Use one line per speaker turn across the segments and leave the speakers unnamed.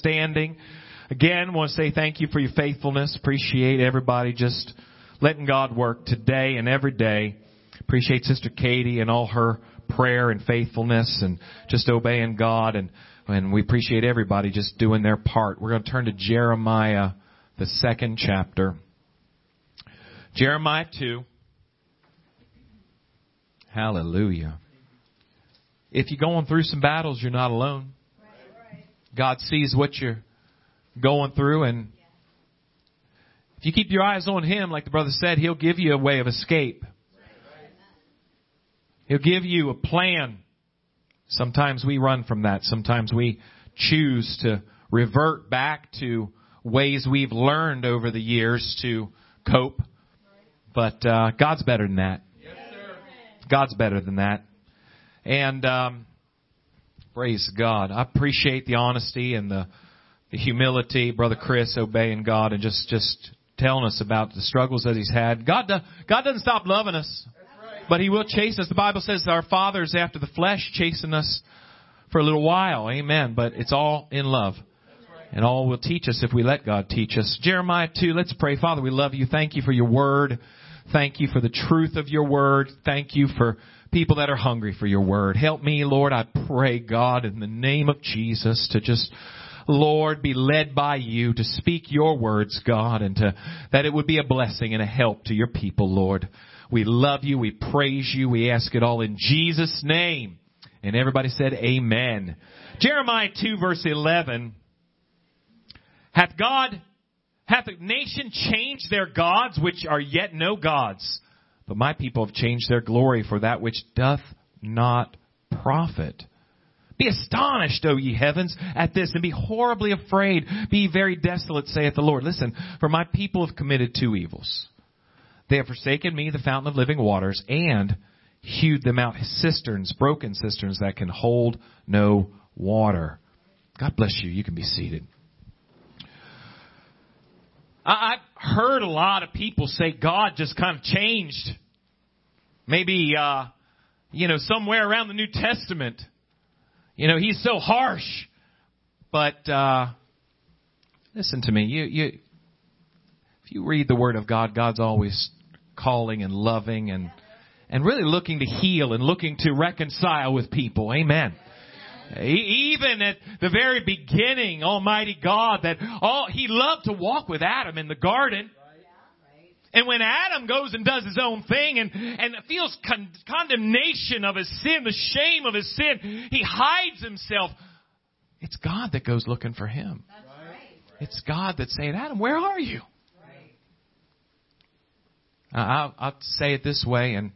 standing. Again, want to say thank you for your faithfulness. Appreciate everybody just letting God work today and every day. Appreciate Sister Katie and all her prayer and faithfulness and just obeying God and and we appreciate everybody just doing their part. We're going to turn to Jeremiah, the second chapter. Jeremiah 2. Hallelujah. If you're going through some battles, you're not alone. God sees what you're going through and if you keep your eyes on Him, like the brother said, He'll give you a way of escape. He'll give you a plan. Sometimes we run from that. Sometimes we choose to revert back to ways we've learned over the years to cope. But uh, God's better than that. God's better than that. And um, praise God. I appreciate the honesty and the the humility, Brother Chris obeying God and just just telling us about the struggles that he's had. God, do, God doesn't stop loving us, but He will chase us. The Bible says our fathers after the flesh chasing us for a little while. Amen. But it's all in love. And all will teach us if we let God teach us. Jeremiah 2, let's pray. Father, we love you. Thank you for your word. Thank you for the truth of your word. Thank you for people that are hungry for your word. Help me, Lord, I pray, God, in the name of Jesus, to just Lord, be led by you to speak your words, God, and to, that it would be a blessing and a help to your people, Lord. We love you. We praise you. We ask it all in Jesus' name. And everybody said amen. Jeremiah 2 verse 11. Hath God, hath a nation changed their gods which are yet no gods? But my people have changed their glory for that which doth not profit. Be astonished, O ye heavens, at this, and be horribly afraid. Be very desolate, saith the Lord. Listen, for my people have committed two evils. They have forsaken me, the fountain of living waters, and hewed them out cisterns, broken cisterns that can hold no water. God bless you. You can be seated. I've heard a lot of people say God just kind of changed. Maybe, uh, you know, somewhere around the New Testament. You know, he's so harsh. But uh, listen to me. You, you, if you read the Word of God, God's always calling and loving and and really looking to heal and looking to reconcile with people. Amen. Even at the very beginning, Almighty God, that all, He loved to walk with Adam in the garden. And when Adam goes and does his own thing and, and feels con- condemnation of his sin, the shame of his sin, he hides himself. It's God that goes looking for him. It's God that's saying, Adam, where are you? I'll, I'll say it this way, and,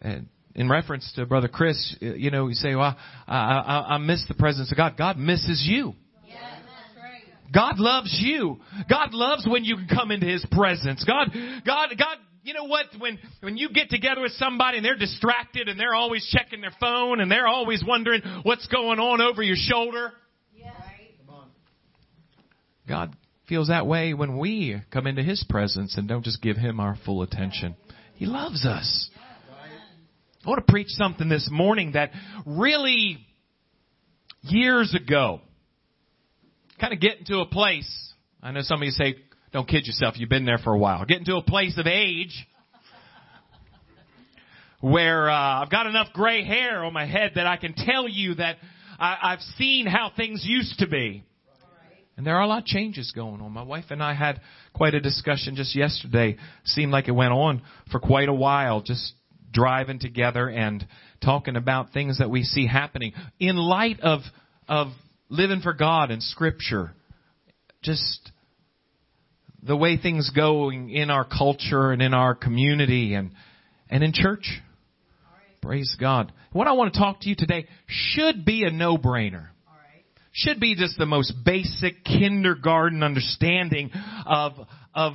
and in reference to Brother Chris, uh, you know, you say, well, I, I, I miss the presence of God. God misses you. God loves you. God loves when you can come into His presence. God, God, God, you know what? When, when you get together with somebody and they're distracted and they're always checking their phone and they're always wondering what's going on over your shoulder. God feels that way when we come into His presence and don't just give Him our full attention. He loves us. I want to preach something this morning that really years ago, kind of getting to a place. I know some of you say, don't kid yourself, you've been there for a while. Getting to a place of age where uh, I've got enough gray hair on my head that I can tell you that I, I've seen how things used to be. And there are a lot of changes going on. My wife and I had quite a discussion just yesterday. Seemed like it went on for quite a while, just driving together and talking about things that we see happening in light of of living for God and Scripture, just the way things go in our culture and in our community and and in church. Praise God. What I want to talk to you today should be a no-brainer. Should be just the most basic kindergarten understanding of of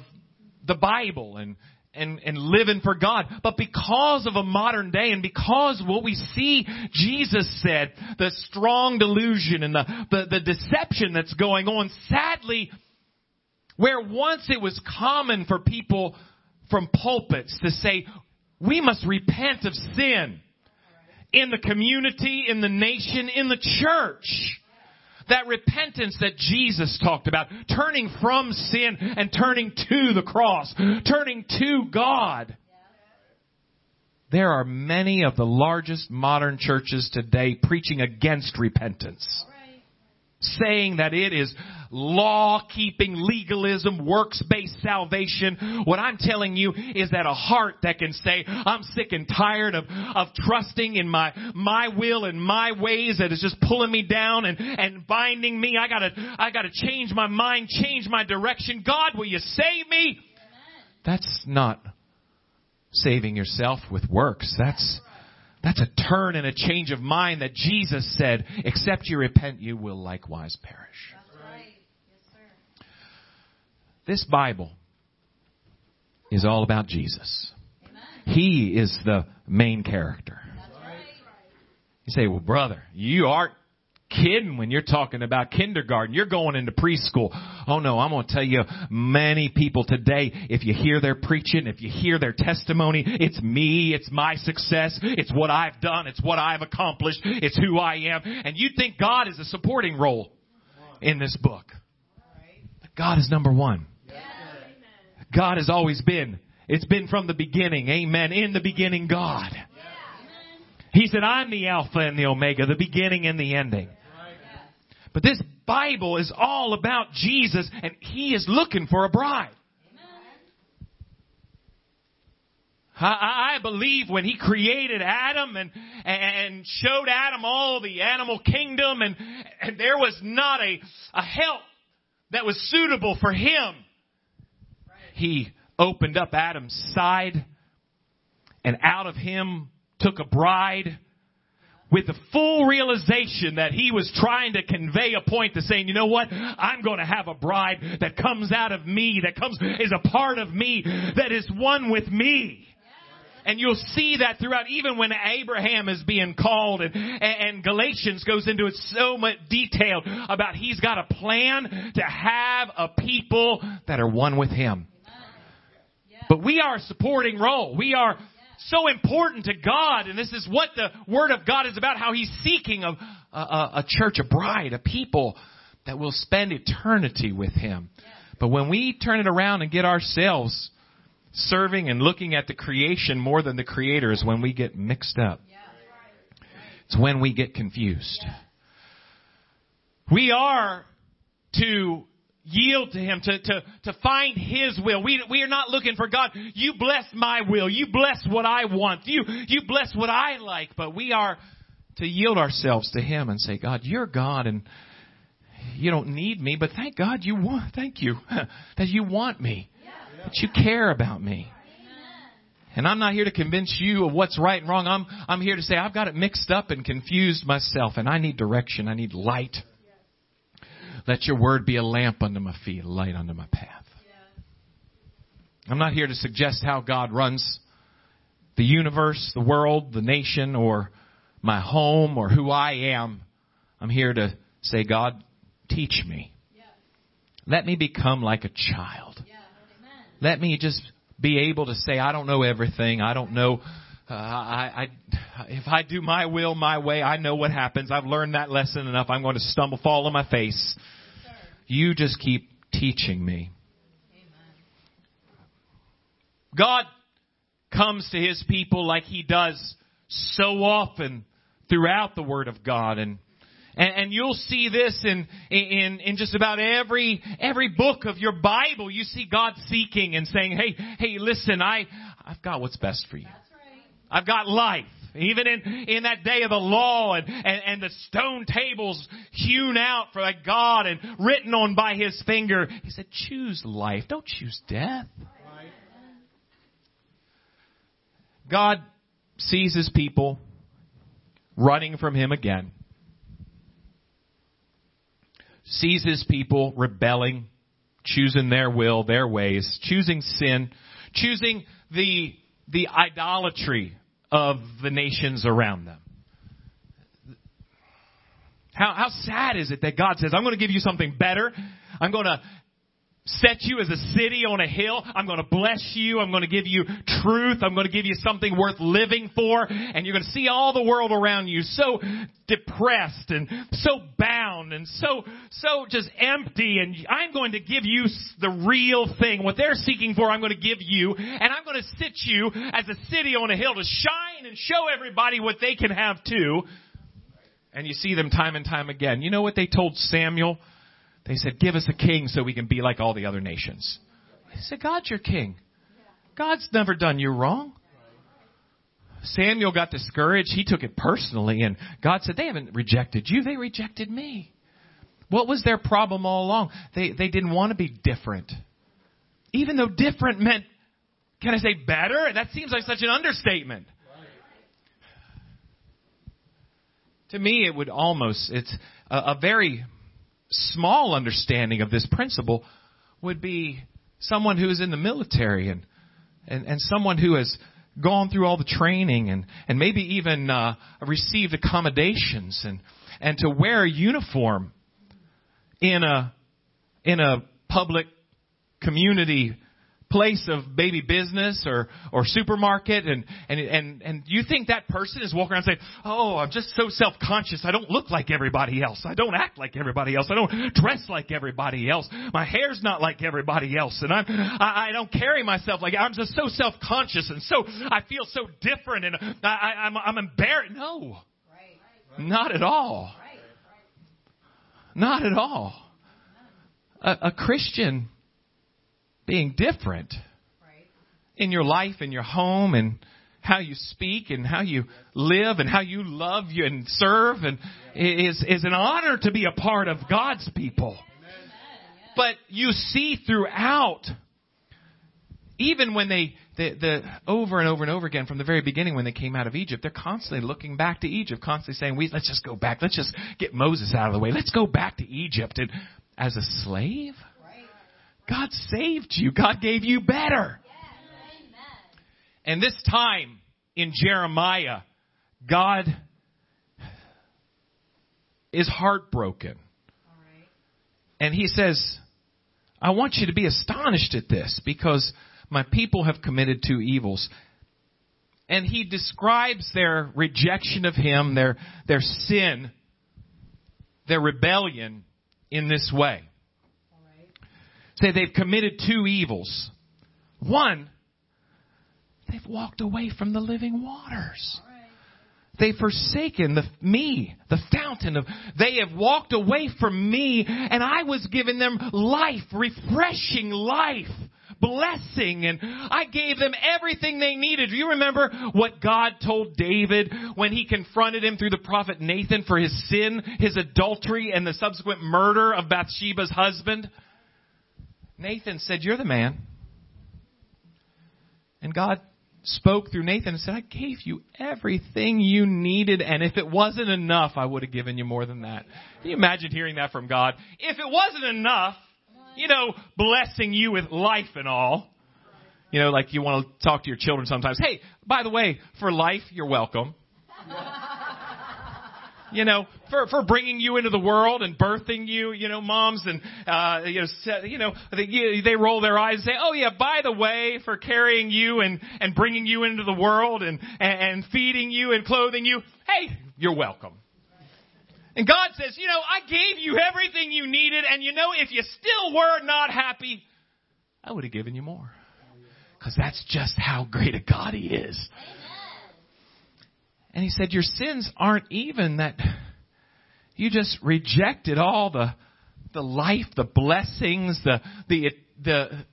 the Bible and and, and living for God. But because of a modern day and because what we see Jesus said, the strong delusion and the, the, the deception that's going on, sadly, where once it was common for people from pulpits to say, we must repent of sin in the community, in the nation, in the church. That repentance that Jesus talked about, turning from sin and turning to the cross, turning to God. There are many of the largest modern churches today preaching against repentance saying that it is law keeping legalism, works based salvation. What I'm telling you is that a heart that can say, I'm sick and tired of, of trusting in my, my will and my ways that is just pulling me down and, and binding me. I gotta, I gotta change my mind, change my direction. God, will you save me? That's not saving yourself with works. That's, that's a turn and a change of mind that Jesus said, except you repent, you will likewise perish. This Bible is all about Jesus. He is the main character. You say, well, brother, you are kidding when you're talking about kindergarten. You're going into preschool. Oh no, I'm going to tell you, many people today, if you hear their preaching, if you hear their testimony, it's me, it's my success, it's what I've done, it's what I've accomplished, it's who I am. And you think God is a supporting role in this book. But God is number one. God has always been. It's been from the beginning. Amen. In the beginning, God. He said, I'm the Alpha and the Omega, the beginning and the ending. But this Bible is all about Jesus and He is looking for a bride. I, I believe when he created Adam and, and showed Adam all the animal kingdom and, and there was not a, a help that was suitable for him. He opened up Adam's side and out of him took a bride with the full realization that he was trying to convey a point to saying, you know what? I'm going to have a bride that comes out of me, that comes, is a part of me, that is one with me. And you'll see that throughout, even when Abraham is being called and, and Galatians goes into it so much detail about he's got a plan to have a people that are one with him. But we are a supporting role. We are so important to God, and this is what the Word of God is about, how He's seeking a, a, a church, a bride, a people that will spend eternity with Him. But when we turn it around and get ourselves serving and looking at the creation more than the Creator is when we get mixed up. It's when we get confused. We are to yield to Him, to, to, to find His will. We, we are not looking for God, you bless my will, you bless what I want, you, you bless what I like, but we are to yield ourselves to Him and say, God, you're God and you don't need me, but thank God you want, thank you, that you want me, that you care about me. And I'm not here to convince you of what's right and wrong. I'm, I'm here to say I've got it mixed up and confused myself and I need direction. I need light. Let your word be a lamp unto my feet, a light unto my path. I'm not here to suggest how God runs the universe, the world, the nation, or my home, or who I am. I'm here to say, God, teach me. Let me become like a child. Let me just be able to say, I don't know everything. I don't know. Uh, I, I, if I do my will my way, I know what happens. I've learned that lesson enough. I'm going to stumble, fall on my face. You just keep teaching me. God comes to his people like he does so often throughout the Word of God. And, and, and you'll see this in, in, in just about every, every book of your Bible. You see God seeking and saying, hey, hey, listen, I, I've got what's best for you. I've got life. Even in, in that day of the law and, and, and the stone tables hewn out for God and written on by his finger, he said, choose life. Don't choose death. God sees his people running from him again. Sees his people rebelling, choosing their will, their ways, choosing sin, choosing the, the idolatry of the nations around them. How, how sad is it that God says, I'm going to give you something better. I'm going to set you as a city on a hill. I'm going to bless you. I'm going to give you truth. I'm going to give you something worth living for. And you're going to see all the world around you so depressed and so bound and so, so just empty. And I'm going to give you the real thing. What they're seeking for, I'm going to give you. And I'm going to sit you as a city on a hill to shine and show everybody what they can have too. And you see them time and time again. You know what they told Samuel? They said, Give us a king so we can be like all the other nations. He said, God's your king. God's never done you wrong. Samuel got discouraged. He took it personally, and God said, They haven't rejected you, they rejected me. What was their problem all along? They, they didn't want to be different. Even though different meant, can I say better? That seems like such an understatement. To me, it would almost, it's a, a very small understanding of this principle would be someone who is in the military and, and, and someone who has gone through all the training and, and maybe even uh, received accommodations and, and to wear a uniform in a, in a public community place of baby business or or supermarket and and and and you think that person is walking around saying oh i'm just so self conscious i don't look like everybody else. I don't act like everybody else. I don't dress like everybody else. My hair's not like everybody else. And i'm i, I don't carry myself like i'm just so self conscious and so i feel so different and i, I i'm i'm embarrassed. No. Right. not at all. Right. not at all. A, a christian being different right. in your life, in your home, and how you speak and how you live and how you love you and serve and is is an honor to be a part of God's people. But you see throughout even when they the, the over and over and over again from the very beginning when they came out of Egypt, they're constantly looking back to Egypt, constantly saying, "We let's just go back. Let's just get Moses out of the way. Let's go back to Egypt." And as a slave, God saved you. God gave you better. And this time in Jeremiah, God is heartbroken. And he says, I want you to be astonished at this because my people have committed two evils. And he describes their rejection of him, their, their sin, their rebellion in this way say they've committed two evils. One, they've walked away from the living waters. They've forsaken the me, the fountain of, they have walked away from me and I was giving them life, refreshing life, blessing, and I gave them everything they needed. Do you remember what God told David when he confronted him through the prophet Nathan for his sin, his adultery, and the subsequent murder of Bathsheba's husband? Nathan said, You're the man. And God spoke through Nathan and said, I gave you everything you needed, and if it wasn't enough, I would have given you more than that. Can you imagine hearing that from God? If it wasn't enough, you know, blessing you with life and all, you know, like you want to talk to your children sometimes. Hey, by the way, for life, you're welcome you know, for, for bringing you into the world and birthing you, you know, moms and, uh, you know, you know, they, they roll their eyes and say, oh yeah, by the way, for carrying you and, and bringing you into the world and, and feeding you and clothing you, hey, you're welcome. And God says, you know, I gave you everything you needed and you know, if you still were not happy, I would have given you more. Cause that's just how great a God He is. And he said, Your sins aren't even that you just rejected all the the life, the blessings, the the the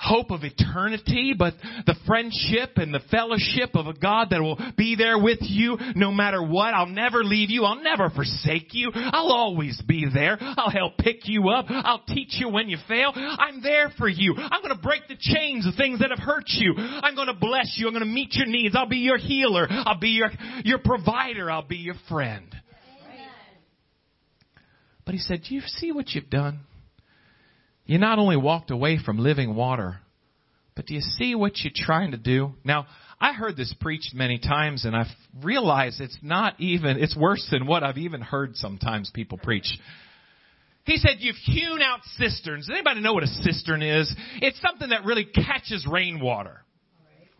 hope of eternity, but the friendship and the fellowship of a God that will be there with you no matter what. I'll never leave you. I'll never forsake you. I'll always be there. I'll help pick you up. I'll teach you when you fail. I'm there for you. I'm going to break the chains of things that have hurt you. I'm going to bless you. I'm going to meet your needs. I'll be your healer. I'll be your, your provider. I'll be your friend. But he said, Do you see what you've done? You not only walked away from living water, but do you see what you're trying to do? Now, I heard this preached many times and I've realized it's not even, it's worse than what I've even heard sometimes people preach. He said, you've hewn out cisterns. Does anybody know what a cistern is? It's something that really catches rainwater.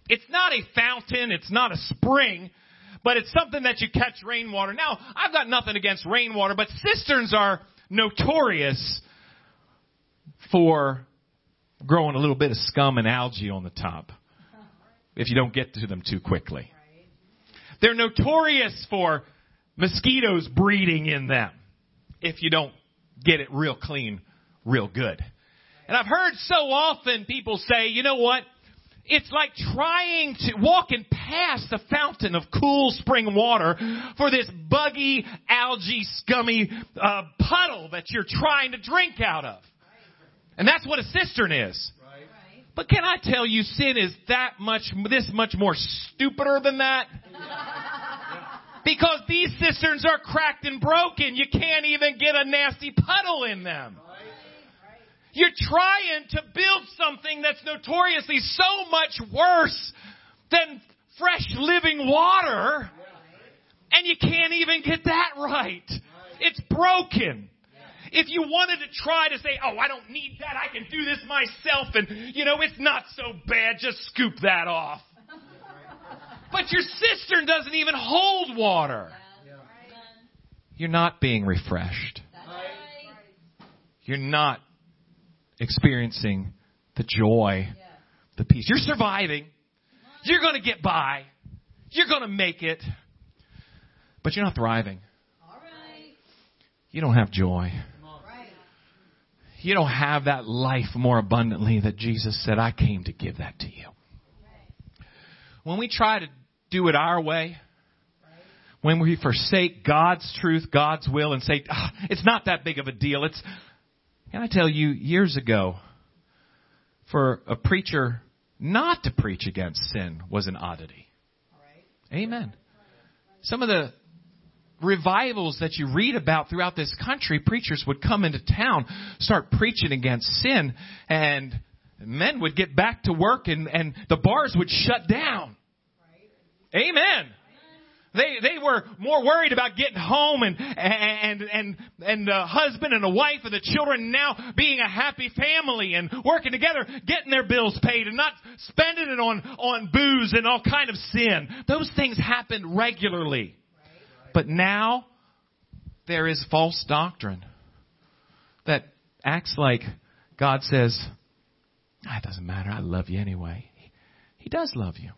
It's not a fountain. It's not a spring, but it's something that you catch rainwater. Now, I've got nothing against rainwater, but cisterns are notorious for growing a little bit of scum and algae on the top if you don't get to them too quickly. They're notorious for mosquitoes breeding in them if you don't get it real clean, real good. And I've heard so often people say, you know what? It's like trying to, walking past a fountain of cool spring water for this buggy, algae, scummy uh, puddle that you're trying to drink out of. And that's what a cistern is. But can I tell you, sin is that much, this much more stupider than that? Because these cisterns are cracked and broken. You can't even get a nasty puddle in them. You're trying to build something that's notoriously so much worse than fresh living water, and you can't even get that right. It's broken. If you wanted to try to say, oh, I don't need that, I can do this myself, and, you know, it's not so bad, just scoop that off. But your cistern doesn't even hold water. You're not being refreshed. You're not experiencing the joy, the peace. You're surviving. You're going to get by. You're going to make it. But you're not thriving. You don't have joy. You don't have that life more abundantly that Jesus said, I came to give that to you. When we try to do it our way, when we forsake God's truth, God's will, and say, oh, it's not that big of a deal. It's, can I tell you, years ago, for a preacher not to preach against sin was an oddity. Amen. Some of the revivals that you read about throughout this country, preachers would come into town, start preaching against sin, and men would get back to work and, and the bars would shut down. Amen. They they were more worried about getting home and and and and the husband and the wife and the children now being a happy family and working together, getting their bills paid and not spending it on on booze and all kind of sin. Those things happened regularly. But now there is false doctrine that acts like God says, ah, "It doesn't matter. I love you anyway." He does love you.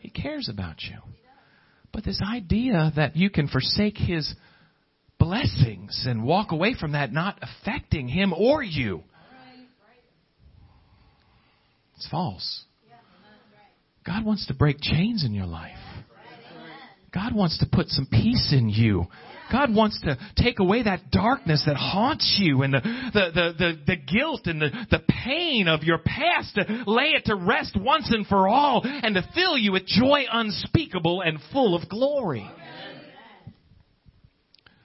He cares about you. But this idea that you can forsake His blessings and walk away from that not affecting Him or you, it's false. God wants to break chains in your life. God wants to put some peace in you. God wants to take away that darkness that haunts you and the, the, the, the, the guilt and the, the pain of your past to lay it to rest once and for all and to fill you with joy unspeakable and full of glory.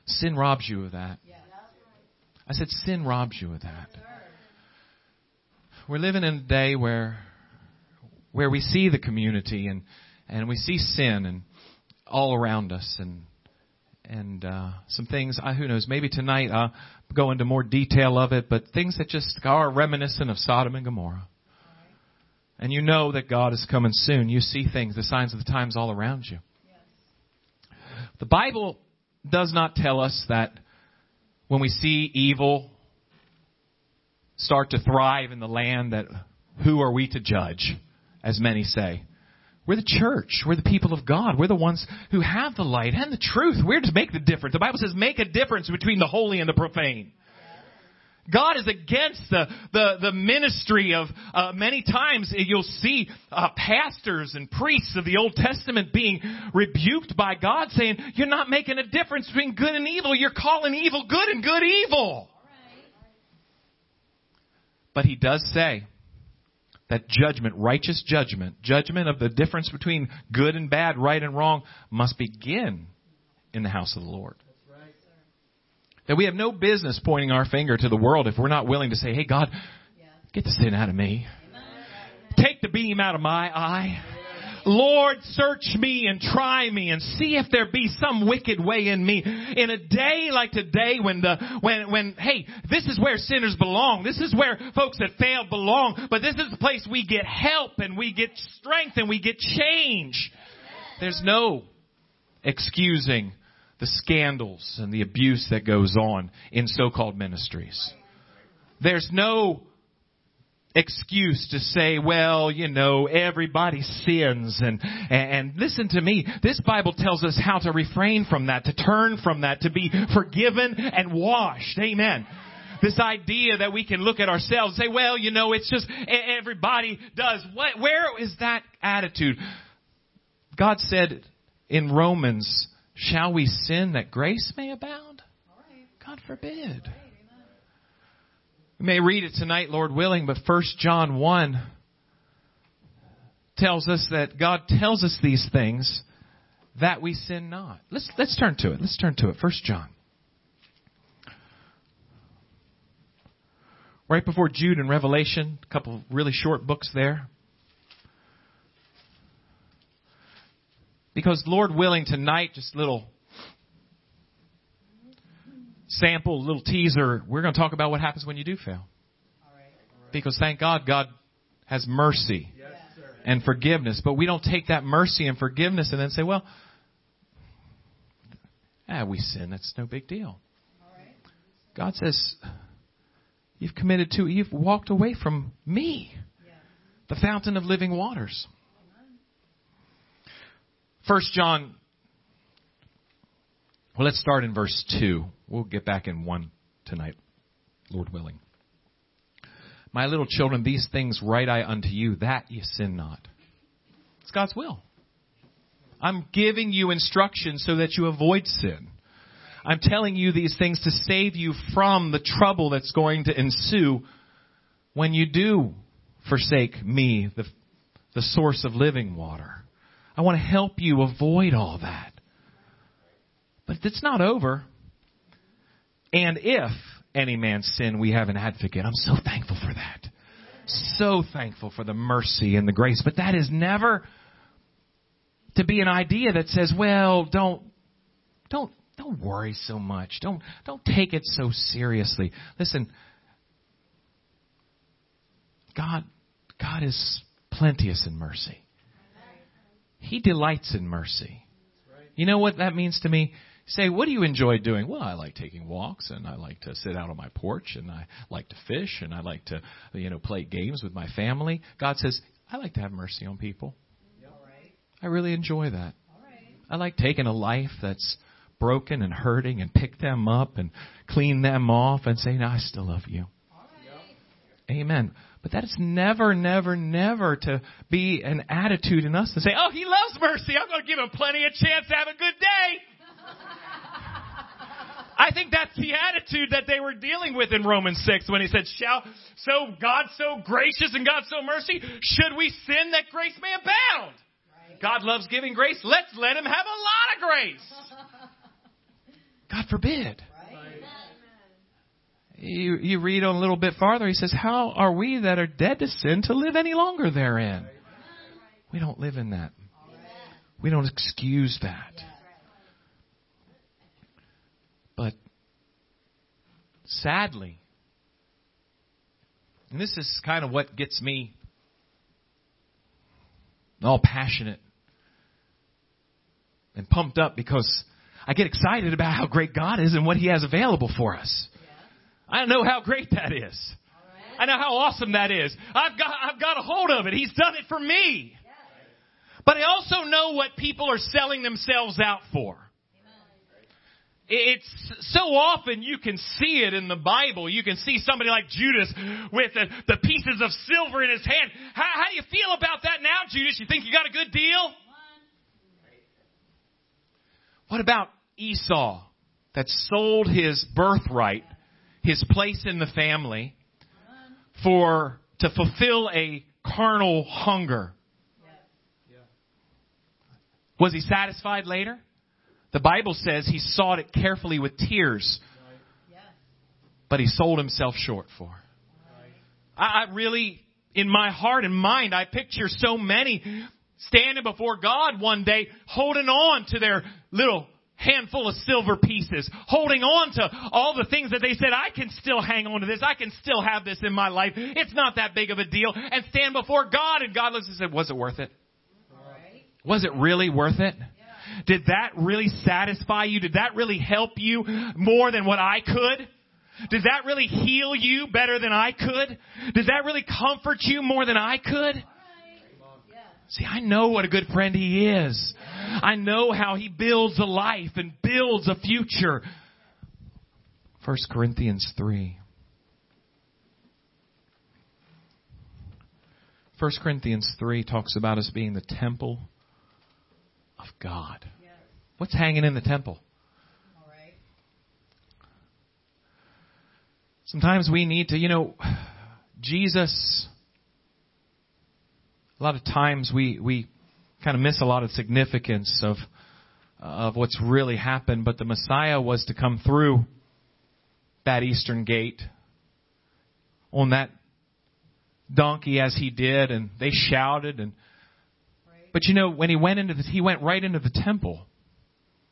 Sin robs you of that. I said sin robs you of that. We're living in a day where where we see the community and and we see sin and all around us and and uh, some things. Uh, who knows? Maybe tonight I'll go into more detail of it, but things that just are reminiscent of Sodom and Gomorrah. And you know that God is coming soon. You see things, the signs of the times all around you. The Bible does not tell us that when we see evil start to thrive in the land, that who are we to judge, as many say. We're the church. We're the people of God. We're the ones who have the light and the truth. We're to make the difference. The Bible says make a difference between the holy and the profane. God is against the, the, the ministry of uh, many times you'll see uh, pastors and priests of the Old Testament being rebuked by God saying, you're not making a difference between good and evil. You're calling evil good and good evil. But he does say, that judgment, righteous judgment, judgment of the difference between good and bad, right and wrong, must begin in the house of the Lord. Right, that we have no business pointing our finger to the world if we're not willing to say, hey, God, get the sin out of me. Take the beam out of my eye. Lord, search me and try me and see if there be some wicked way in me. In a day like today when the, when, when, hey, this is where sinners belong. This is where folks that fail belong. But this is the place we get help and we get strength and we get change. There's no excusing the scandals and the abuse that goes on in so-called ministries. There's no excuse to say, well, you know, everybody sins and, and listen to me. This Bible tells us how to refrain from that, to turn from that, to be forgiven and washed. Amen. This idea that we can look at ourselves and say, well, you know, it's just everybody does. What, where is that attitude? God said in Romans, shall we sin that grace may abound? God forbid. We may read it tonight, Lord willing, but 1 John 1 tells us that God tells us these things that we sin not. Let's, let's turn to it. Let's turn to it. 1 John. Right before Jude and Revelation, a couple really short books there. Because Lord willing tonight, just little sample, little teaser, we're going to talk about what happens when you do fail. Because thank God, God has mercy and forgiveness. But we don't take that mercy and forgiveness and then say, well, ah, we sin. That's no big deal. God says, you've committed to, you've walked away from me, the fountain of living waters. First John well, let's start in verse 2. We'll get back in 1 tonight, Lord willing. My little children, these things write I unto you, that ye sin not. It's God's will. I'm giving you instructions so that you avoid sin. I'm telling you these things to save you from the trouble that's going to ensue when you do forsake me, the, the source of living water. I want to help you avoid all that. But it's not over. And if any man sin, we have an advocate. I'm so thankful for that. So thankful for the mercy and the grace. But that is never to be an idea that says, well, don't, don't, don't worry so much. Don't, don't take it so seriously. Listen, God, God is plenteous in mercy. He delights in mercy. You know what that means to me? Say, what do you enjoy doing? Well, I like taking walks and I like to sit out on my porch and I like to fish and I like to, you know, play games with my family. God says, I like to have mercy on people. I really enjoy that. I like taking a life that's broken and hurting and pick them up and clean them off and say, no, I still love you. Amen. But that is never, never, never to be an attitude in us to say, oh, he loves mercy. I'm going to give him plenty of chance to have a good day. I think that's the attitude that they were dealing with in Romans 6 when he said, Shall, so God so gracious and God so mercy, should we sin that grace may abound? Right. God loves giving grace. Let's let him have a lot of grace. God forbid. Right. You, you read on a little bit farther, he says, How are we that are dead to sin to live any longer therein? We don't live in that. We don't excuse that. But sadly, and this is kind of what gets me all passionate and pumped up because I get excited about how great God is and what He has available for us. I know how great that is. I know how awesome that is. I've got, I've got a hold of it. He's done it for me. But I also know what people are selling themselves out for. It's so often you can see it in the Bible. You can see somebody like Judas with the, the pieces of silver in his hand. How, how do you feel about that now, Judas? You think you got a good deal? What about Esau that sold his birthright, his place in the family, for to fulfill a carnal hunger? Was he satisfied later? The Bible says he sought it carefully with tears, but he sold himself short for. I, I really, in my heart and mind, I picture so many standing before God one day, holding on to their little handful of silver pieces, holding on to all the things that they said, I can still hang on to this, I can still have this in my life, it's not that big of a deal, and stand before God, and God looks and said, was it worth it? Was it really worth it? Did that really satisfy you? Did that really help you more than what I could? Does that really heal you better than I could? Does that really comfort you more than I could? See, I know what a good friend he is. I know how he builds a life and builds a future. 1 Corinthians 3. 1 Corinthians 3 talks about us being the temple of God. What's hanging in the temple? Sometimes we need to, you know, Jesus a lot of times we, we kind of miss a lot of significance of, of what's really happened, but the Messiah was to come through that eastern gate on that donkey as he did, and they shouted and but you know when he went into the he went right into the temple.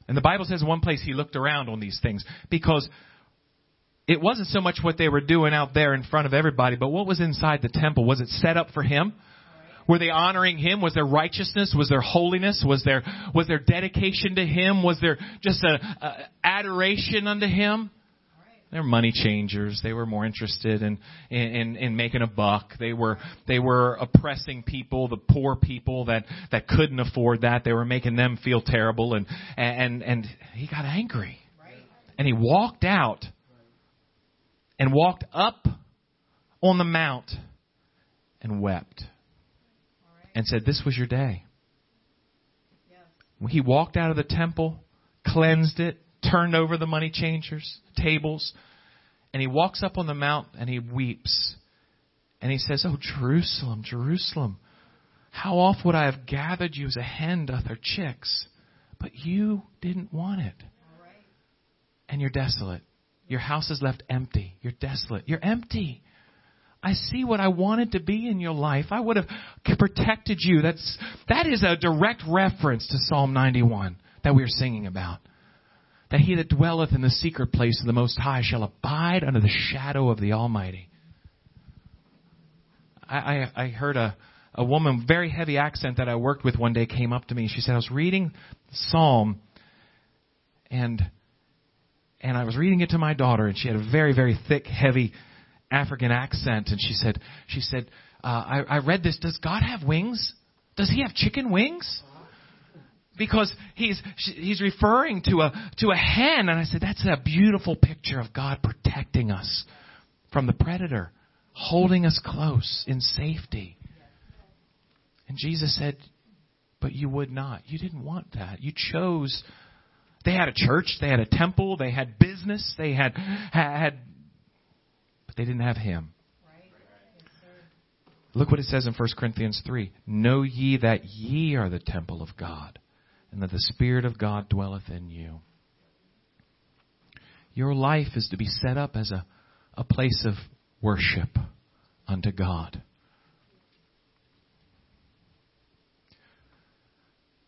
And the Bible says in one place he looked around on these things because it wasn't so much what they were doing out there in front of everybody, but what was inside the temple. Was it set up for him? Were they honoring Him? Was there righteousness? Was there holiness? Was there, was there dedication to Him? Was there just a, a adoration unto Him? They were money changers. They were more interested in, in, in making a buck. They were, they were oppressing people, the poor people that, that couldn't afford that. They were making them feel terrible and, and, and he got angry. And he walked out and walked up on the mount and wept and said, This was your day. He walked out of the temple, cleansed it, turned over the money changers' tables, and he walks up on the mount and he weeps. And he says, Oh, Jerusalem, Jerusalem, how oft would I have gathered you as a hen doth her chicks, but you didn't want it. And you're desolate. Your house is left empty. You're desolate. You're empty. I see what I wanted to be in your life. I would have protected you. That's, that is a direct reference to Psalm 91 that we are singing about. That he that dwelleth in the secret place of the Most High shall abide under the shadow of the Almighty. I, I, I heard a, a woman, very heavy accent that I worked with one day came up to me. She said, I was reading Psalm and and I was reading it to my daughter, and she had a very, very thick, heavy African accent, and she said, she said, uh, I, I read this. Does God have wings? Does He have chicken wings? Because he's he's referring to a to a hen, and I said that's a beautiful picture of God protecting us from the predator, holding us close in safety. And Jesus said, "But you would not. You didn't want that. You chose." They had a church, they had a temple, they had business, they had had but they didn't have him. Look what it says in 1 Corinthians 3. Know ye that ye are the temple of God, and that the Spirit of God dwelleth in you. Your life is to be set up as a, a place of worship unto God.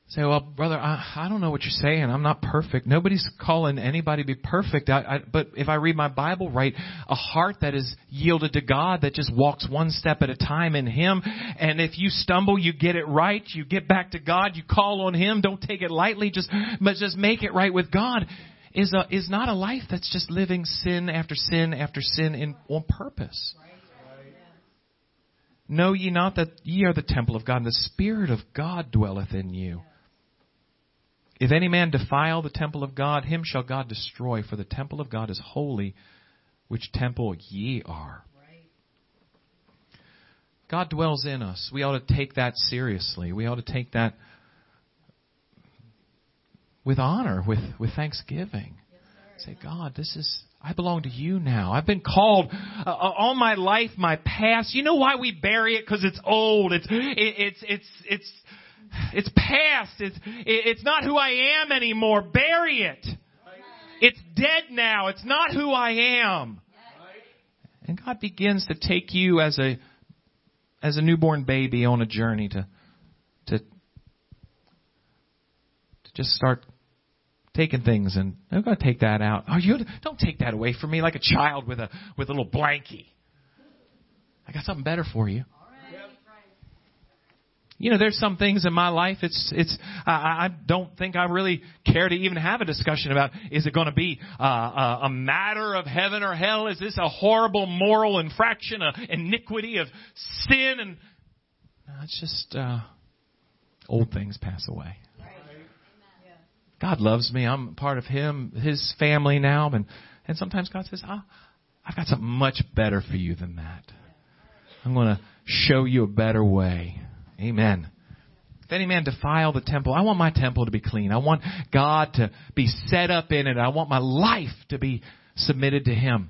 Say, well, brother, I, I don't know what you're saying. I'm not perfect. Nobody's calling anybody to be perfect. I, I, but if I read my Bible right, a heart that is yielded to God, that just walks one step at a time in Him. And if you stumble, you get it right. You get back to God. You call on Him. Don't take it lightly. Just, but just make it right with God. Is a, is not a life that's just living sin after sin after sin in, on purpose. Know ye not that ye are the temple of God, and the Spirit of God dwelleth in you? If any man defile the temple of God, him shall God destroy, for the temple of God is holy, which temple ye are. God dwells in us. We ought to take that seriously. We ought to take that with honor, with, with thanksgiving. Yes, Say, God, this is, I belong to you now. I've been called uh, all my life, my past. You know why we bury it? Because it's old. It's, it, it's, it's, it's, it's past. It's, it's not who I am anymore. Bury it. It's dead now. It's not who I am. And God begins to take you as a, as a newborn baby on a journey to, to to just start taking things and oh, I'm going to take that out. Oh, you don't take that away from me like a child with a with a little blankie. I got something better for you. You know, there's some things in my life. It's it's. I, I don't think I really care to even have a discussion about. Is it going to be uh, a, a matter of heaven or hell? Is this a horrible moral infraction, a iniquity of sin? And no, it's just uh, old things pass away. God loves me. I'm part of Him, His family now, and and sometimes God says, oh, "I've got something much better for you than that. I'm going to show you a better way." Amen. If any man defile the temple, I want my temple to be clean. I want God to be set up in it. I want my life to be submitted to Him.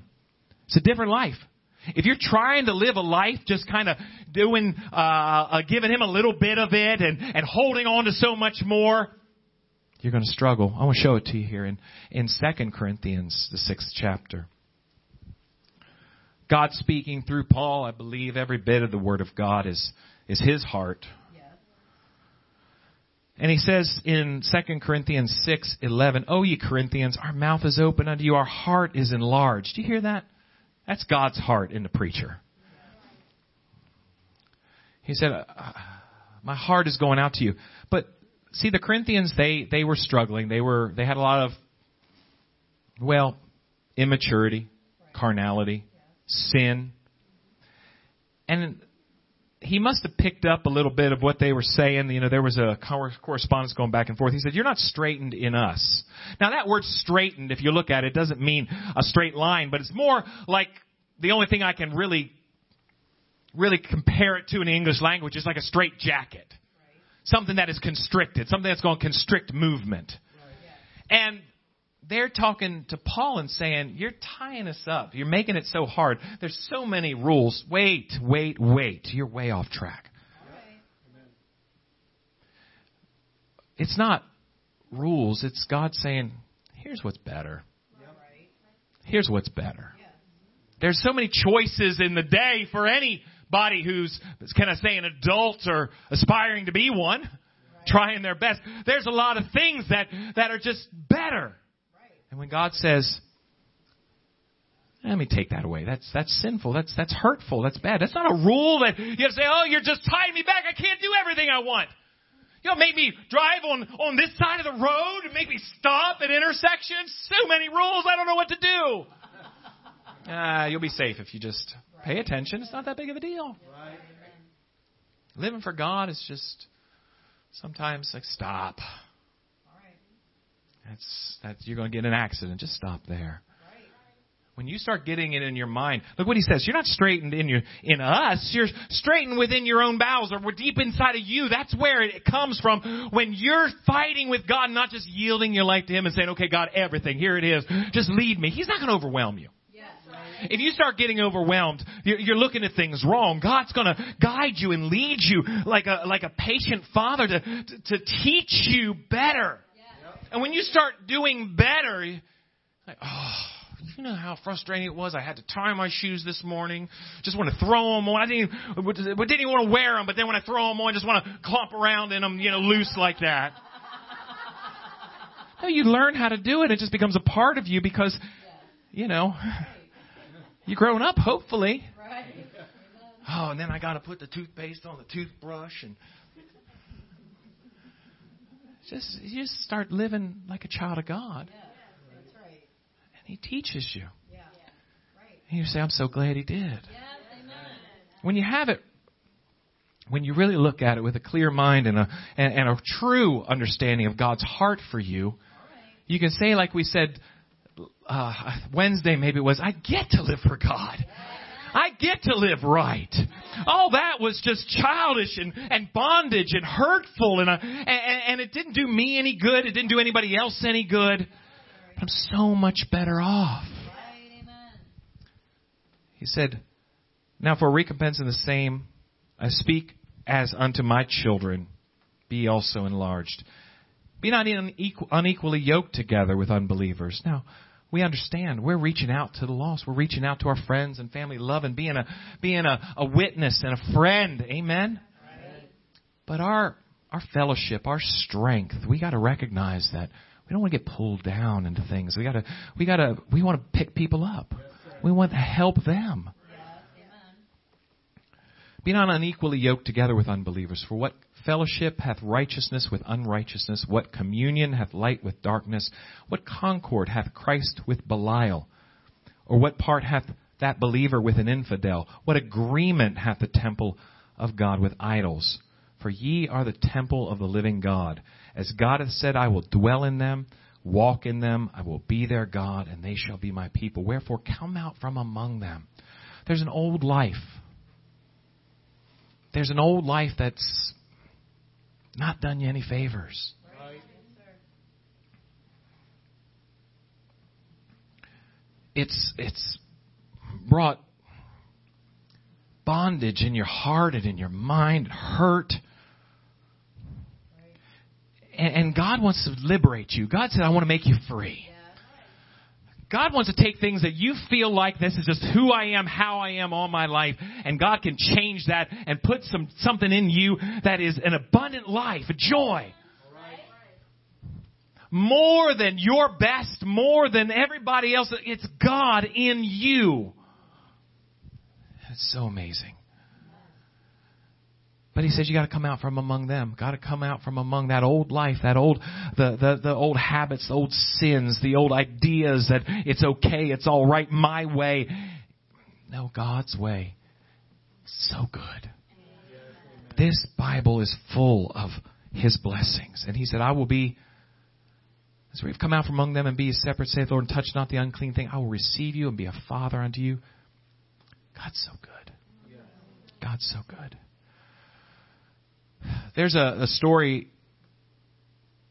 It's a different life. If you're trying to live a life just kind of doing, uh, uh, giving Him a little bit of it and, and holding on to so much more, you're going to struggle. I want to show it to you here in, in 2 Corinthians, the sixth chapter. God speaking through Paul, I believe every bit of the Word of God is is his heart. And he says in 2 Corinthians 6, 11, Oh, ye Corinthians, our mouth is open unto you, our heart is enlarged. Do you hear that? That's God's heart in the preacher. He said, uh, My heart is going out to you. But see, the Corinthians, they, they were struggling. They were, they had a lot of, well, immaturity, carnality, sin. And he must have picked up a little bit of what they were saying. You know, there was a correspondence going back and forth. He said, "You're not straitened in us." Now, that word "straitened," if you look at it, doesn't mean a straight line, but it's more like the only thing I can really, really compare it to in the English language is like a straight jacket, right. something that is constricted, something that's going to constrict movement. Right. And they're talking to Paul and saying, You're tying us up. You're making it so hard. There's so many rules. Wait, wait, wait. You're way off track. It's not rules, it's God saying, Here's what's better. Here's what's better. There's so many choices in the day for anybody who's, can I say, an adult or aspiring to be one, trying their best. There's a lot of things that, that are just better. And when God says, let me take that away. That's that's sinful. That's that's hurtful. That's bad. That's not a rule that you have to say, oh, you're just tying me back. I can't do everything I want. You know, make me drive on on this side of the road and make me stop at intersections. So many rules. I don't know what to do. Ah, uh, you'll be safe if you just pay attention. It's not that big of a deal. Living for God is just sometimes like stop. That's, that's, you're going to get an accident. Just stop there. When you start getting it in your mind, look what he says. You're not straitened in your, in us. You're straitened within your own bowels or we're deep inside of you. That's where it comes from. When you're fighting with God, not just yielding your life to Him and saying, okay, God, everything, here it is. Just lead me. He's not going to overwhelm you. If you start getting overwhelmed, you're looking at things wrong. God's going to guide you and lead you like a like a patient father to to, to teach you better. And when you start doing better, like, oh, you know how frustrating it was. I had to tie my shoes this morning. Just want to throw them on. I didn't, even, didn't even want to wear them, but then when I throw them on, I just want to clomp around in them, you know, loose like that. no, you learn how to do it. It just becomes a part of you because, you know, you're growing up, hopefully. Oh, and then I got to put the toothpaste on the toothbrush and just you just start living like a child of God. Yeah, that's right. And He teaches you. Yeah. Right. And you say, "I'm so glad He did." Yes, when you have it, when you really look at it with a clear mind and a and, and a true understanding of God's heart for you, right. you can say, like we said uh, Wednesday, maybe it was, "I get to live for God." I get to live right. All that was just childish and, and bondage and hurtful and, uh, and, and it didn't do me any good. It didn't do anybody else any good. But I'm so much better off. He said, Now for recompense in the same, I speak as unto my children, be also enlarged. Be not unequally yoked together with unbelievers. Now, we understand we're reaching out to the lost. We're reaching out to our friends and family, love and being a being a, a witness and a friend. Amen. But our our fellowship, our strength, we got to recognize that we don't want to get pulled down into things. We got to, we got to, we want to pick people up. We want to help them. Be not unequally yoked together with unbelievers. For what fellowship hath righteousness with unrighteousness? What communion hath light with darkness? What concord hath Christ with Belial? Or what part hath that believer with an infidel? What agreement hath the temple of God with idols? For ye are the temple of the living God. As God hath said, I will dwell in them, walk in them, I will be their God, and they shall be my people. Wherefore come out from among them. There's an old life there's an old life that's not done you any favors. It's it's brought bondage in your heart and in your mind, hurt. And, and God wants to liberate you. God said, I want to make you free. God wants to take things that you feel like this is just who I am, how I am all my life, and God can change that and put some something in you that is an abundant life, a joy. More than your best, more than everybody else. It's God in you. It's so amazing. But he says you got to come out from among them. Got to come out from among that old life, that old, the, the, the old habits, the old sins, the old ideas that it's okay, it's all right, my way. No, God's way. So good. This Bible is full of His blessings. And He said, I will be, as we've come out from among them and be a separate, saith Lord, and touch not the unclean thing. I will receive you and be a father unto you. God's so good. God's so good. There's a, a story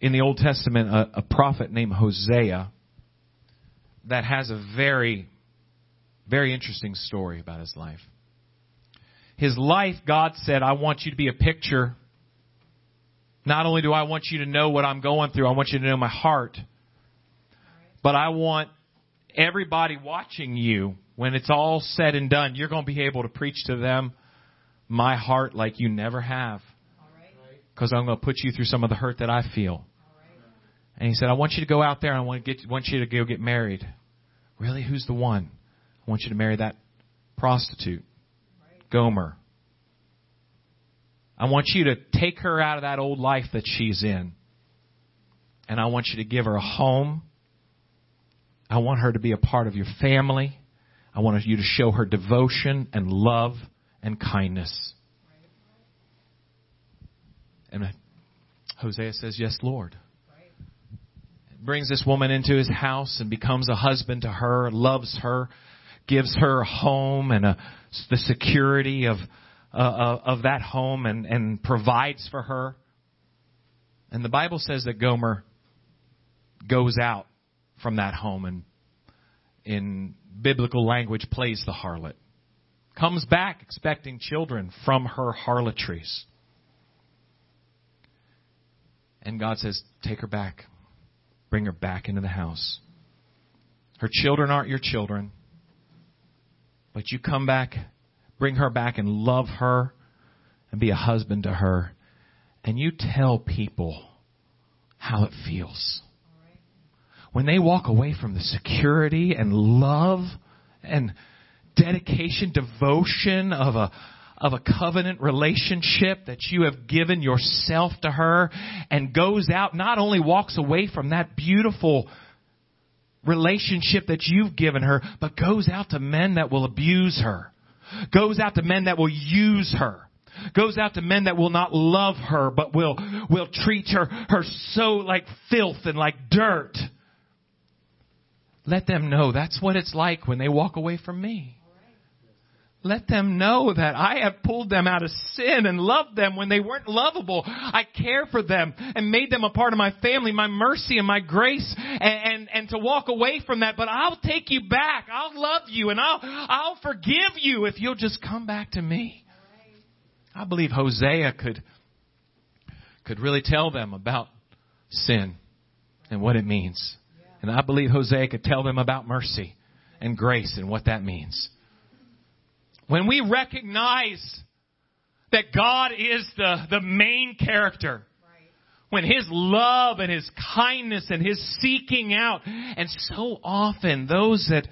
in the Old Testament, a, a prophet named Hosea that has a very, very interesting story about his life. His life, God said, I want you to be a picture. Not only do I want you to know what I'm going through, I want you to know my heart. But I want everybody watching you, when it's all said and done, you're going to be able to preach to them my heart like you never have because I'm going to put you through some of the hurt that I feel. And he said, I want you to go out there I want, to get, want you to go get married. Really? Who's the one? I want you to marry that prostitute, Gomer. I want you to take her out of that old life that she's in. And I want you to give her a home. I want her to be a part of your family. I want you to show her devotion and love and kindness. And Hosea says, Yes, Lord. Brings this woman into his house and becomes a husband to her, loves her, gives her a home and a, the security of, uh, uh, of that home and, and provides for her. And the Bible says that Gomer goes out from that home and in biblical language plays the harlot. Comes back expecting children from her harlotries. And God says, Take her back. Bring her back into the house. Her children aren't your children. But you come back, bring her back and love her and be a husband to her. And you tell people how it feels. When they walk away from the security and love and dedication, devotion of a of a covenant relationship that you have given yourself to her and goes out, not only walks away from that beautiful relationship that you've given her, but goes out to men that will abuse her, goes out to men that will use her goes out to men that will not love her but will will treat her her so like filth and like dirt. Let them know that's what it's like when they walk away from me let them know that I have pulled them out of sin and loved them when they weren't lovable. I care for them and made them a part of my family, my mercy and my grace and, and, and to walk away from that. But I'll take you back. I'll love you and I'll, I'll forgive you if you'll just come back to me. I believe Hosea could, could really tell them about sin and what it means. And I believe Hosea could tell them about mercy and grace and what that means. When we recognize that God is the, the main character, when His love and His kindness and His seeking out, and so often those that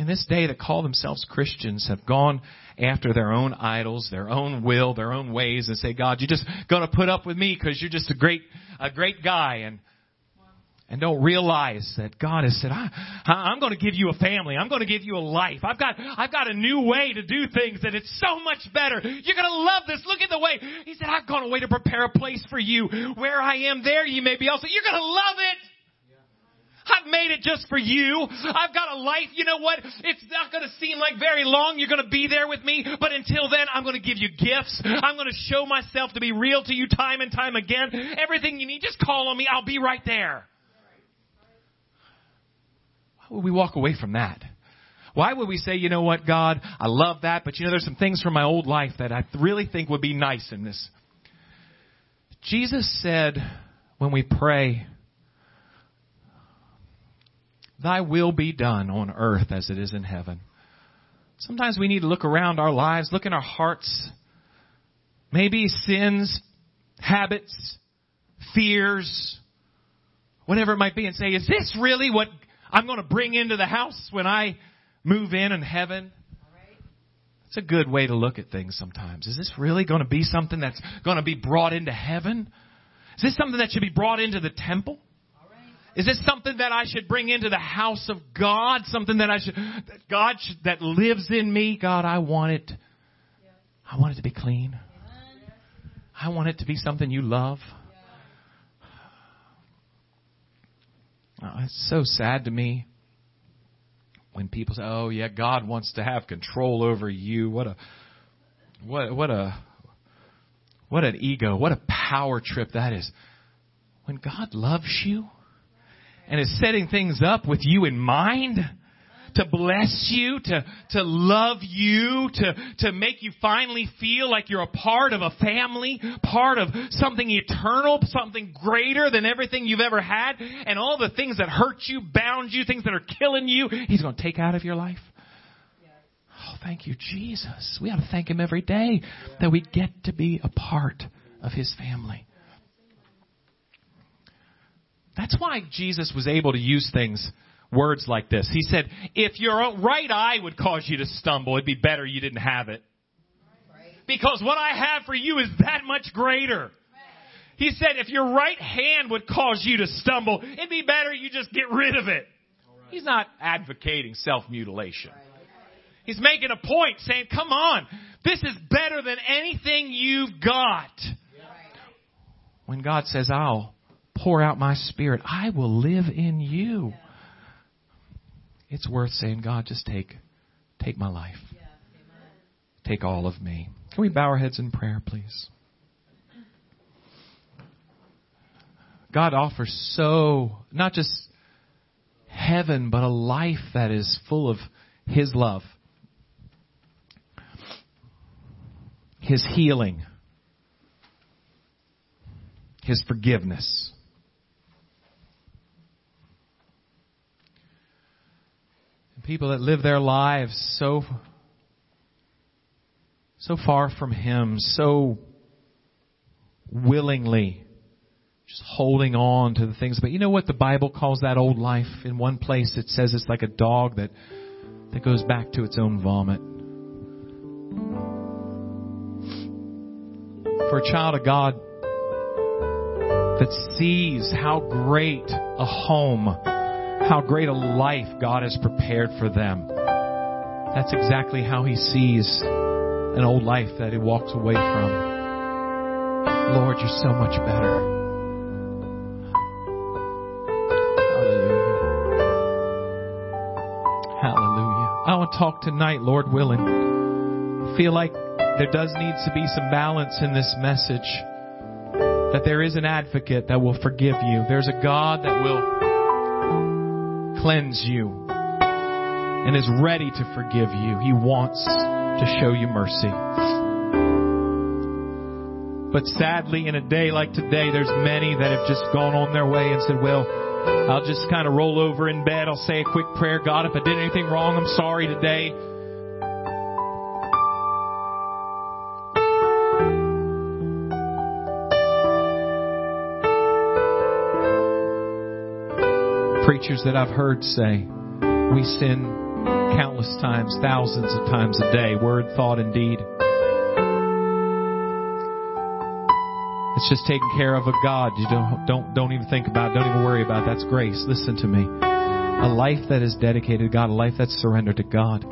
in this day that call themselves Christians have gone after their own idols, their own will, their own ways, and say, God, you're just going to put up with me because you're just a great, a great guy, and and don't realize that God has said, I, I'm going to give you a family. I'm going to give you a life. I've got, I've got a new way to do things and it's so much better. You're going to love this. Look at the way. He said, I've gone away to prepare a place for you. Where I am, there you may be also. You're going to love it. I've made it just for you. I've got a life. You know what? It's not going to seem like very long. You're going to be there with me. But until then, I'm going to give you gifts. I'm going to show myself to be real to you time and time again. Everything you need, just call on me. I'll be right there would we walk away from that? Why would we say, you know what, God, I love that, but you know, there's some things from my old life that I really think would be nice in this. Jesus said, when we pray, Thy will be done on earth as it is in heaven. Sometimes we need to look around our lives, look in our hearts, maybe sins, habits, fears, whatever it might be, and say, is this really what I'm going to bring into the house when I move in in heaven. It's a good way to look at things sometimes. Is this really going to be something that's going to be brought into heaven? Is this something that should be brought into the temple? Is this something that I should bring into the house of God? Something that I should, that God should, that lives in me? God, I want it. I want it to be clean. I want it to be something you love. Uh, it's so sad to me when people say, "Oh yeah, God wants to have control over you." What a what what a what an ego, what a power trip that is. When God loves you and is setting things up with you in mind, to bless you, to, to love you, to, to make you finally feel like you're a part of a family, part of something eternal, something greater than everything you've ever had, and all the things that hurt you, bound you, things that are killing you, He's going to take out of your life. Oh, thank you, Jesus. We ought to thank Him every day that we get to be a part of His family. That's why Jesus was able to use things words like this. He said, if your right eye would cause you to stumble, it'd be better you didn't have it. Because what I have for you is that much greater. He said, if your right hand would cause you to stumble, it'd be better you just get rid of it. He's not advocating self-mutilation. He's making a point saying, come on, this is better than anything you've got. When God says, I'll pour out my spirit, I will live in you it's worth saying, God, just take, take my life. Take all of me. Can we bow our heads in prayer, please? God offers so, not just heaven, but a life that is full of His love, His healing, His forgiveness. People that live their lives so so far from him, so willingly just holding on to the things. But you know what the Bible calls that old life? In one place it says it's like a dog that that goes back to its own vomit. For a child of God that sees how great a home how great a life God has prepared for them. That's exactly how He sees an old life that He walks away from. Lord, you're so much better. Hallelujah. Hallelujah. I want to talk tonight, Lord willing. I feel like there does need to be some balance in this message. That there is an advocate that will forgive you. There's a God that will cleanse you and is ready to forgive you. He wants to show you mercy. But sadly, in a day like today, there's many that have just gone on their way and said, well, I'll just kind of roll over in bed. I'll say a quick prayer. God, if I did anything wrong, I'm sorry today. Preachers that I've heard say, we sin countless times, thousands of times a day, word, thought, and deed. It's just taken care of a God. You don't don't don't even think about, it. don't even worry about. It. That's grace. Listen to me. A life that is dedicated to God, a life that's surrendered to God.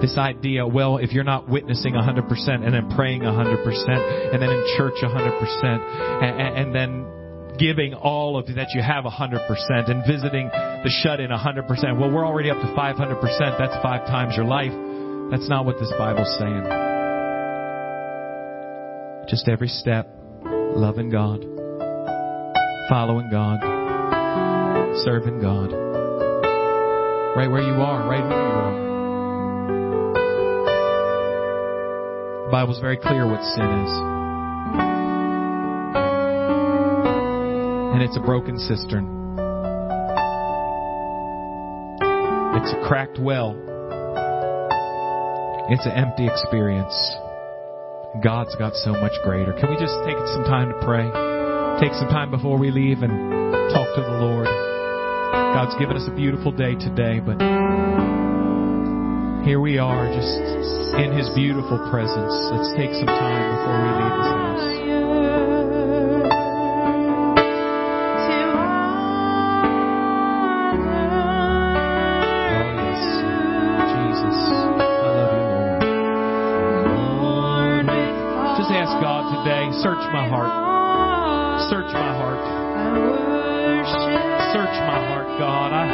This idea, well, if you're not witnessing 100% and then praying 100% and then in church 100% and, and then giving all of that you have 100% and visiting the shut in 100%. Well, we're already up to 500%. That's five times your life. That's not what this Bible's saying. Just every step, loving God, following God, serving God. Right where you are, right where you are. The Bible's very clear what sin is. And it's a broken cistern. It's a cracked well. It's an empty experience. God's got so much greater. Can we just take some time to pray? Take some time before we leave and talk to the Lord. God's given us a beautiful day today, but here we are just in His beautiful presence. Let's take some time before we leave this house. Search my heart. Search my heart. Search my heart, God. I,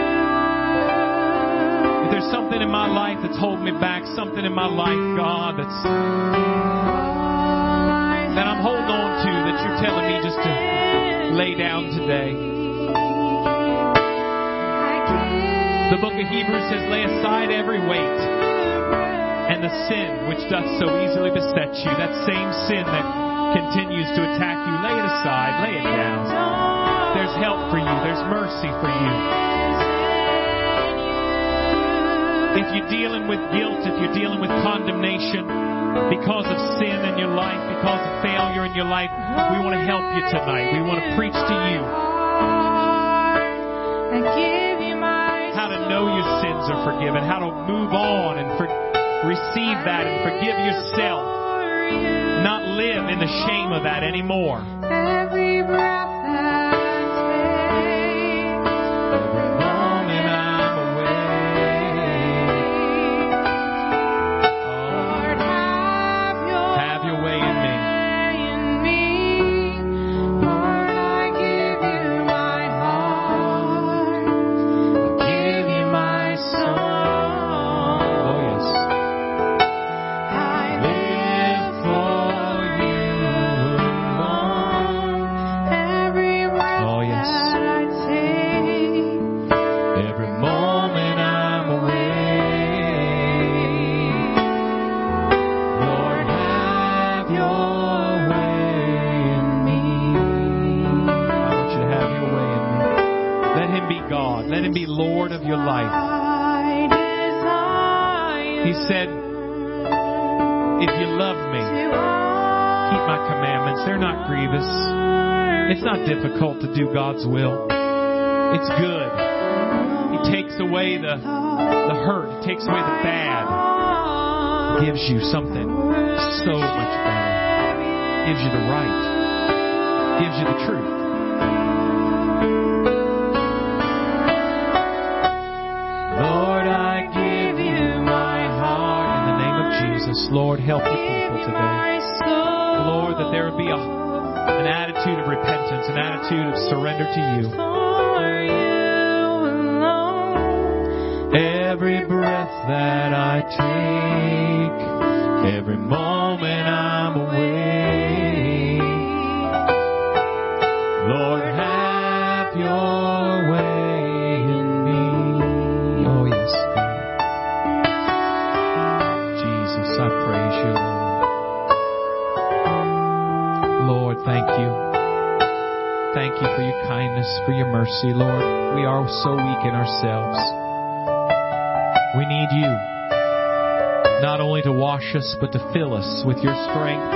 if there's something in my life that's holding me back, something in my life, God, that's that I'm holding on to, that you're telling me just to lay down today. The book of Hebrews says, lay aside every weight and the sin which doth so easily beset you. That same sin that continues to attack you, lay it aside, lay it down. There's help for you, there's mercy for you. If you're dealing with guilt, if you're dealing with condemnation because of sin in your life, because of failure in your life, we want to help you tonight. We want to preach to you how to know your sins are forgiven, how to move on and for, receive that and forgive yourself live in the shame of that anymore. God's will. It's good. He takes away the, the hurt. He takes away the bad. He gives you something so much better. Gives you the right. Gives you the truth. Surrender to you. Mercy, Lord. We are so weak in ourselves. We need you not only to wash us, but to fill us with your strength,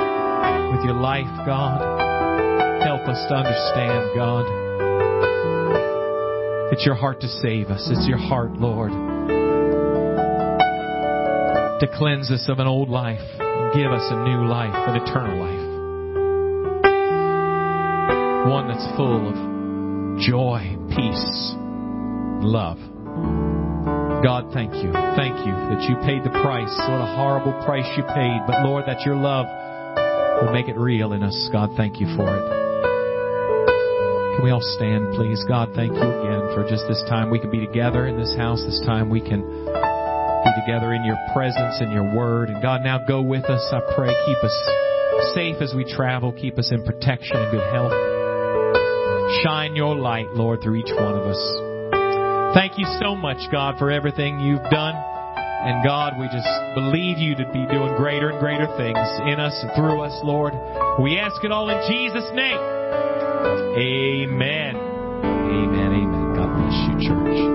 with your life, God. Help us to understand, God, It's your heart to save us. It's your heart, Lord, to cleanse us of an old life and give us a new life, an eternal life. One that's full of joy, peace, love. God, thank you. Thank you that you paid the price. What a horrible price you paid. But Lord, that your love will make it real in us. God, thank you for it. Can we all stand, please? God, thank you again for just this time we can be together in this house. This time we can be together in your presence and your word. And God, now go with us. I pray, keep us safe as we travel. Keep us in protection and good health. Shine your light, Lord, through each one of us. Thank you so much, God, for everything you've done. And God, we just believe you to be doing greater and greater things in us and through us, Lord. We ask it all in Jesus' name. Amen. Amen. Amen. God bless you, church.